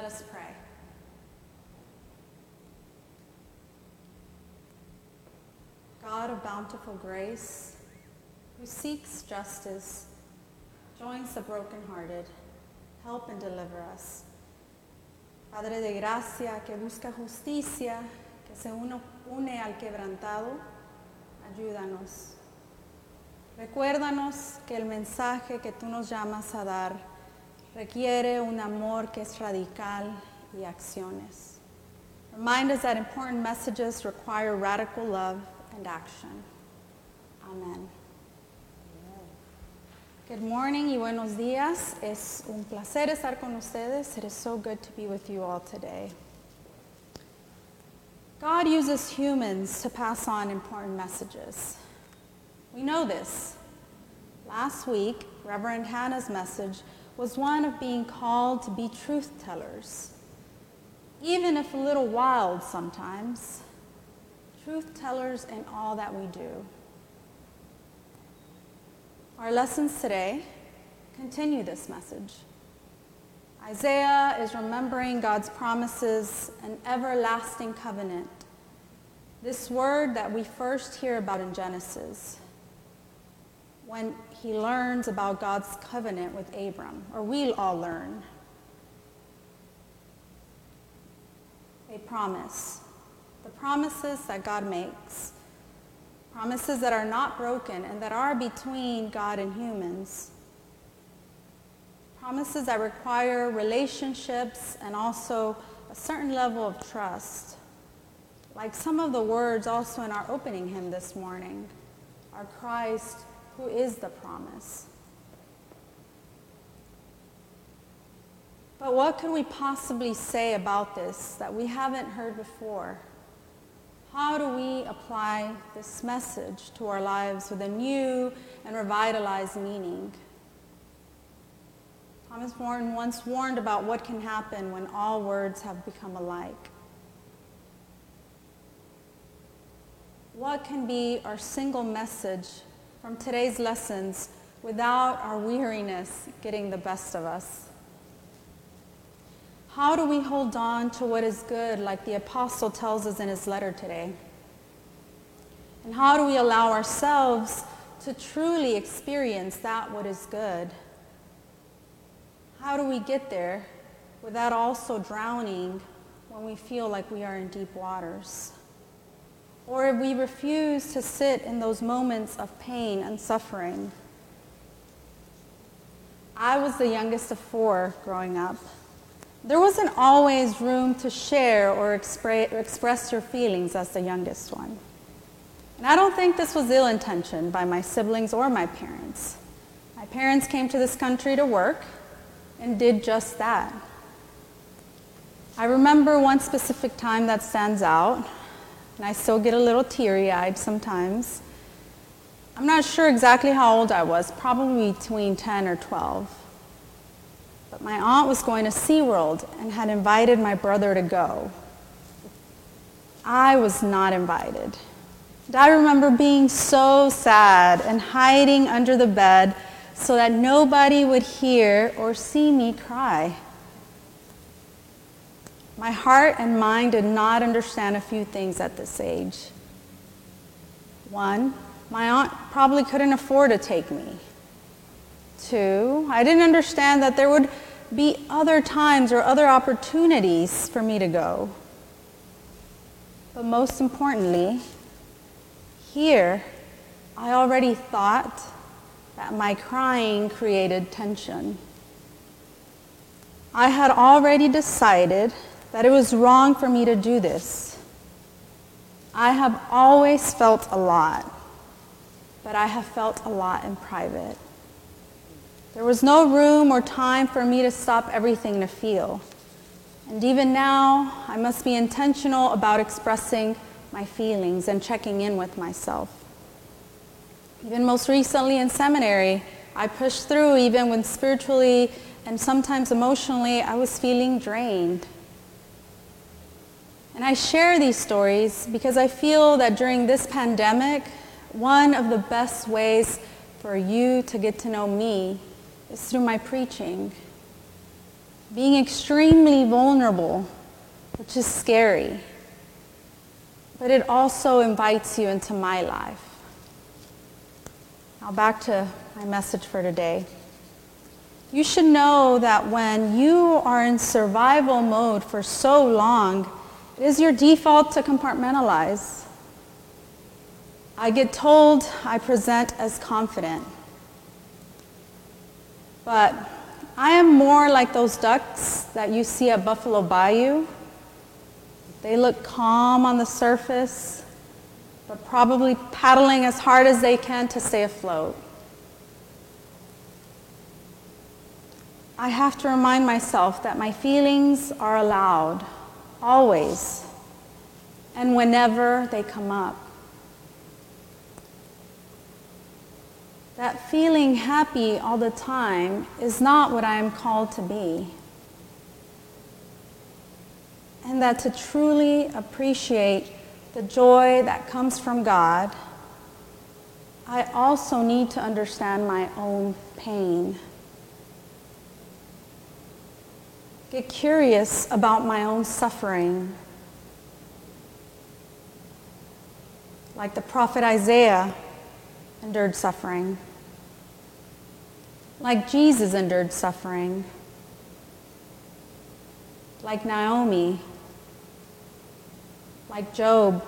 Let us pray. God of bountiful grace, who seeks justice, joins the brokenhearted, help and deliver us. Padre de gracia, que busca justicia, que se uno, une al quebrantado, ayúdanos. Recuérdanos que el mensaje que tú nos llamas a dar requiere un amor que es radical y acciones. Remind us that important messages require radical love and action. Amen. Good morning y buenos días. Es un placer estar con ustedes. It is so good to be with you all today. God uses humans to pass on important messages. We know this. Last week, Reverend Hannah's message was one of being called to be truth tellers, even if a little wild sometimes. Truth tellers in all that we do. Our lessons today continue this message. Isaiah is remembering God's promises an everlasting covenant. This word that we first hear about in Genesis, when he learns about God's covenant with Abram, or we'll all learn. A promise. The promises that God makes promises that are not broken and that are between God and humans. Promises that require relationships and also a certain level of trust. Like some of the words also in our opening hymn this morning our Christ, who is the promise. But what could we possibly say about this that we haven't heard before? How do we apply this message to our lives with a new and revitalized meaning? Thomas Warren once warned about what can happen when all words have become alike. What can be our single message from today's lessons without our weariness getting the best of us? How do we hold on to what is good, like the apostle tells us in his letter today? And how do we allow ourselves to truly experience that what is good? How do we get there without also drowning when we feel like we are in deep waters? Or if we refuse to sit in those moments of pain and suffering? I was the youngest of four growing up. There wasn't always room to share or expre- express your feelings as the youngest one. And I don't think this was ill intentioned by my siblings or my parents. My parents came to this country to work and did just that. I remember one specific time that stands out, and I still get a little teary eyed sometimes. I'm not sure exactly how old I was, probably between 10 or 12. But my aunt was going to SeaWorld and had invited my brother to go. I was not invited. And I remember being so sad and hiding under the bed so that nobody would hear or see me cry. My heart and mind did not understand a few things at this age. One, my aunt probably couldn't afford to take me. Two, I didn't understand that there would be other times or other opportunities for me to go. But most importantly, here, I already thought that my crying created tension. I had already decided that it was wrong for me to do this. I have always felt a lot, but I have felt a lot in private. There was no room or time for me to stop everything to feel. And even now, I must be intentional about expressing my feelings and checking in with myself. Even most recently in seminary, I pushed through even when spiritually and sometimes emotionally I was feeling drained. And I share these stories because I feel that during this pandemic, one of the best ways for you to get to know me is through my preaching. being extremely vulnerable, which is scary. But it also invites you into my life. Now, back to my message for today. You should know that when you are in survival mode for so long, is your default to compartmentalize. I get told I present as confident. But I am more like those ducks that you see at Buffalo Bayou. They look calm on the surface, but probably paddling as hard as they can to stay afloat. I have to remind myself that my feelings are allowed, always, and whenever they come up. That feeling happy all the time is not what I am called to be. And that to truly appreciate the joy that comes from God, I also need to understand my own pain. Get curious about my own suffering. Like the prophet Isaiah endured suffering. Like Jesus endured suffering, like Naomi, like Job,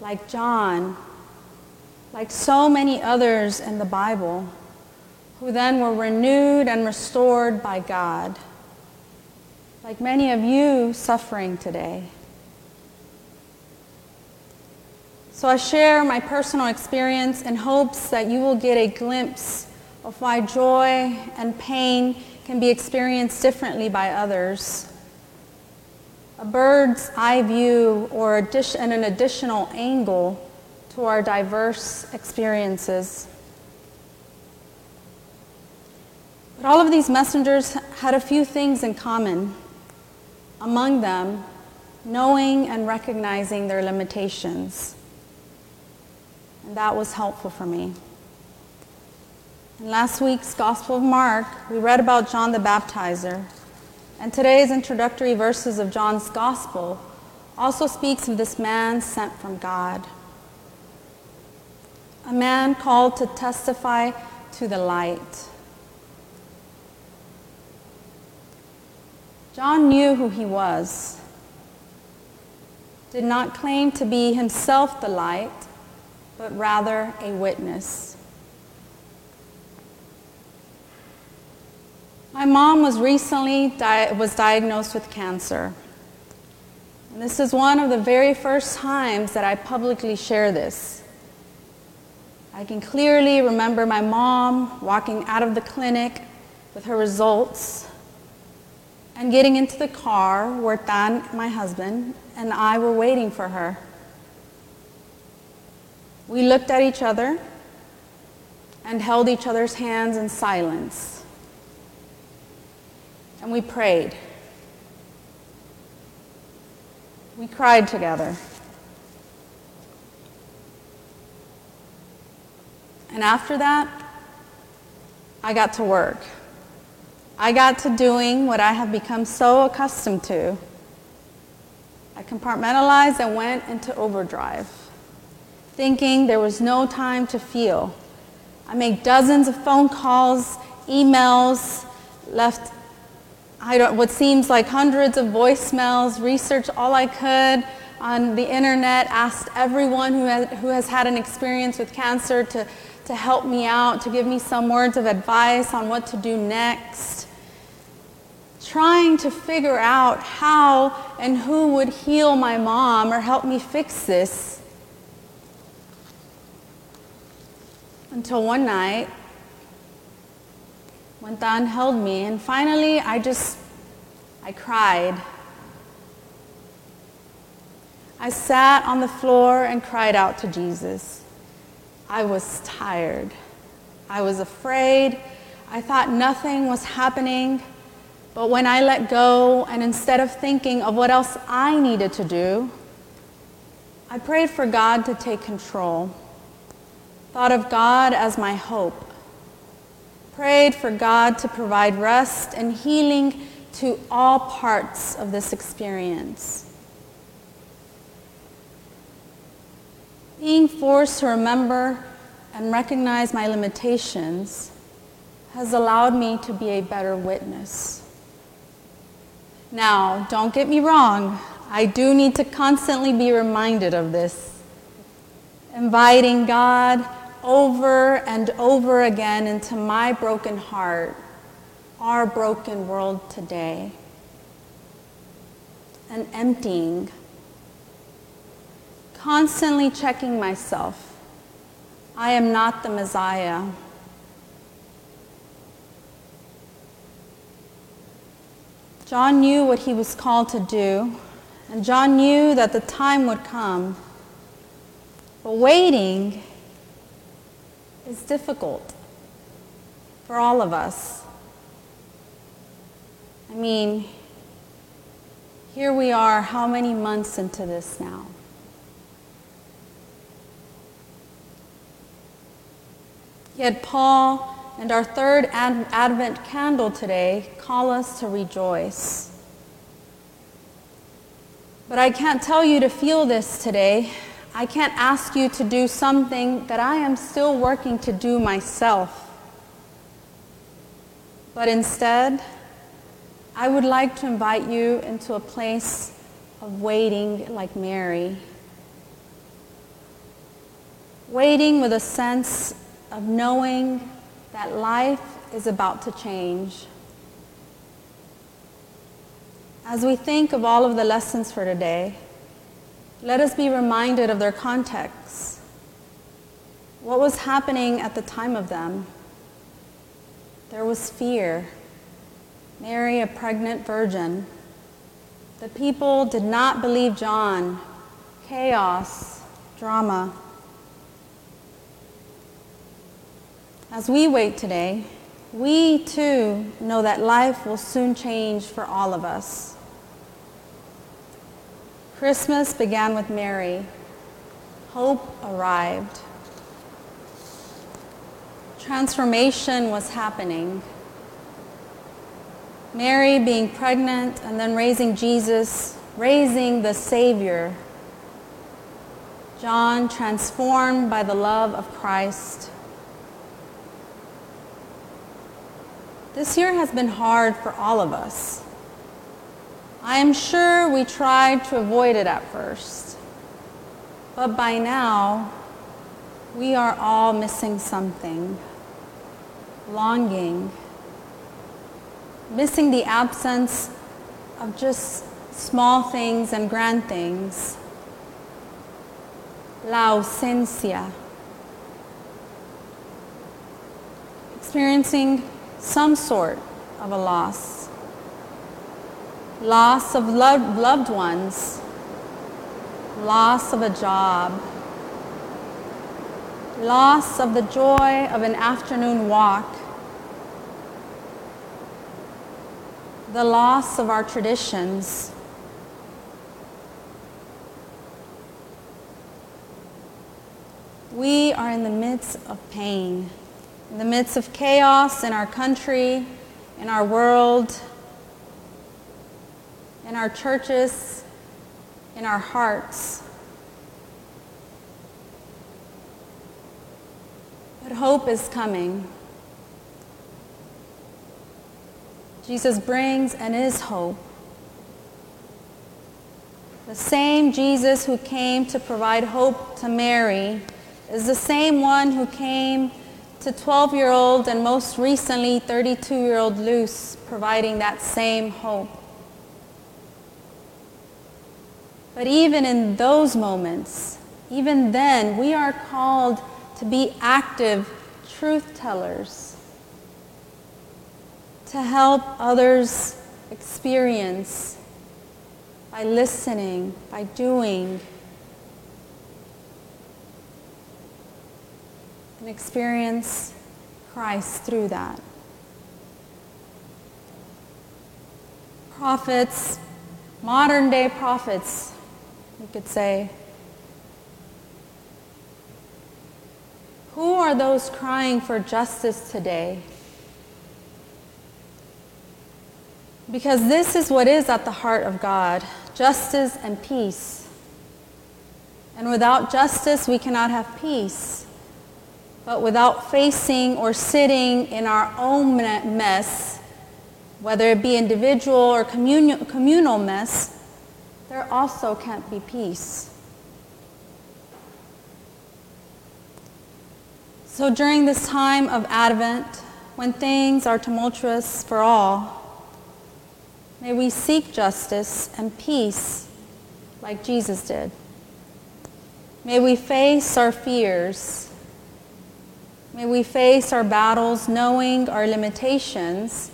like John, like so many others in the Bible, who then were renewed and restored by God, like many of you suffering today. So I share my personal experience in hopes that you will get a glimpse of why joy and pain can be experienced differently by others. A bird's eye view or addition, an additional angle to our diverse experiences. But all of these messengers had a few things in common. Among them, knowing and recognizing their limitations. And that was helpful for me. In last week's Gospel of Mark, we read about John the Baptizer. And today's introductory verses of John's Gospel also speaks of this man sent from God. A man called to testify to the light. John knew who he was, did not claim to be himself the light, but rather a witness. My mom was recently di- was diagnosed with cancer. And this is one of the very first times that I publicly share this. I can clearly remember my mom walking out of the clinic with her results and getting into the car where Dan, my husband, and I were waiting for her. We looked at each other and held each other's hands in silence and we prayed. We cried together. And after that, I got to work. I got to doing what I have become so accustomed to. I compartmentalized and went into overdrive, thinking there was no time to feel. I made dozens of phone calls, emails, left I don't, what seems like hundreds of voicemails, researched all I could on the internet, asked everyone who has, who has had an experience with cancer to, to help me out, to give me some words of advice on what to do next. Trying to figure out how and who would heal my mom or help me fix this. Until one night, when Dan held me. And finally, I just, I cried. I sat on the floor and cried out to Jesus. I was tired. I was afraid. I thought nothing was happening. But when I let go, and instead of thinking of what else I needed to do, I prayed for God to take control. Thought of God as my hope prayed for God to provide rest and healing to all parts of this experience. Being forced to remember and recognize my limitations has allowed me to be a better witness. Now, don't get me wrong, I do need to constantly be reminded of this. Inviting God over and over again into my broken heart, our broken world today, and emptying, constantly checking myself. I am not the Messiah. John knew what he was called to do, and John knew that the time would come. But waiting is difficult for all of us. I mean, here we are, how many months into this now? Yet Paul and our third ad- Advent candle today call us to rejoice. But I can't tell you to feel this today. I can't ask you to do something that I am still working to do myself. But instead, I would like to invite you into a place of waiting like Mary. Waiting with a sense of knowing that life is about to change. As we think of all of the lessons for today, let us be reminded of their context. What was happening at the time of them? There was fear. Mary, a pregnant virgin. The people did not believe John. Chaos, drama. As we wait today, we too know that life will soon change for all of us. Christmas began with Mary. Hope arrived. Transformation was happening. Mary being pregnant and then raising Jesus, raising the Savior. John transformed by the love of Christ. This year has been hard for all of us. I am sure we tried to avoid it at first, but by now, we are all missing something longing, missing the absence of just small things and grand things. La ausencia. Experiencing some sort of a loss. Loss of loved, loved ones, loss of a job, loss of the joy of an afternoon walk, the loss of our traditions. We are in the midst of pain in the midst of chaos in our country, in our world, in our churches, in our hearts. But hope is coming. Jesus brings and is hope. The same Jesus who came to provide hope to Mary is the same one who came to 12 year old and most recently 32 year old Luz, providing that same hope. But even in those moments, even then, we are called to be active truth tellers, to help others experience by listening, by doing, and experience Christ through that. Prophets, modern day prophets, you could say. Who are those crying for justice today? Because this is what is at the heart of God justice and peace. And without justice, we cannot have peace. But without facing or sitting in our own mess, whether it be individual or communal mess, there also can't be peace. So during this time of Advent, when things are tumultuous for all, may we seek justice and peace like Jesus did. May we face our fears. May we face our battles knowing our limitations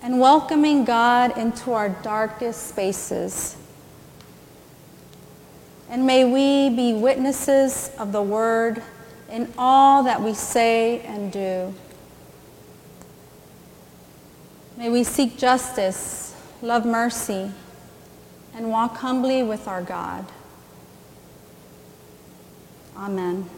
and welcoming God into our darkest spaces. And may we be witnesses of the word in all that we say and do. May we seek justice, love mercy, and walk humbly with our God. Amen.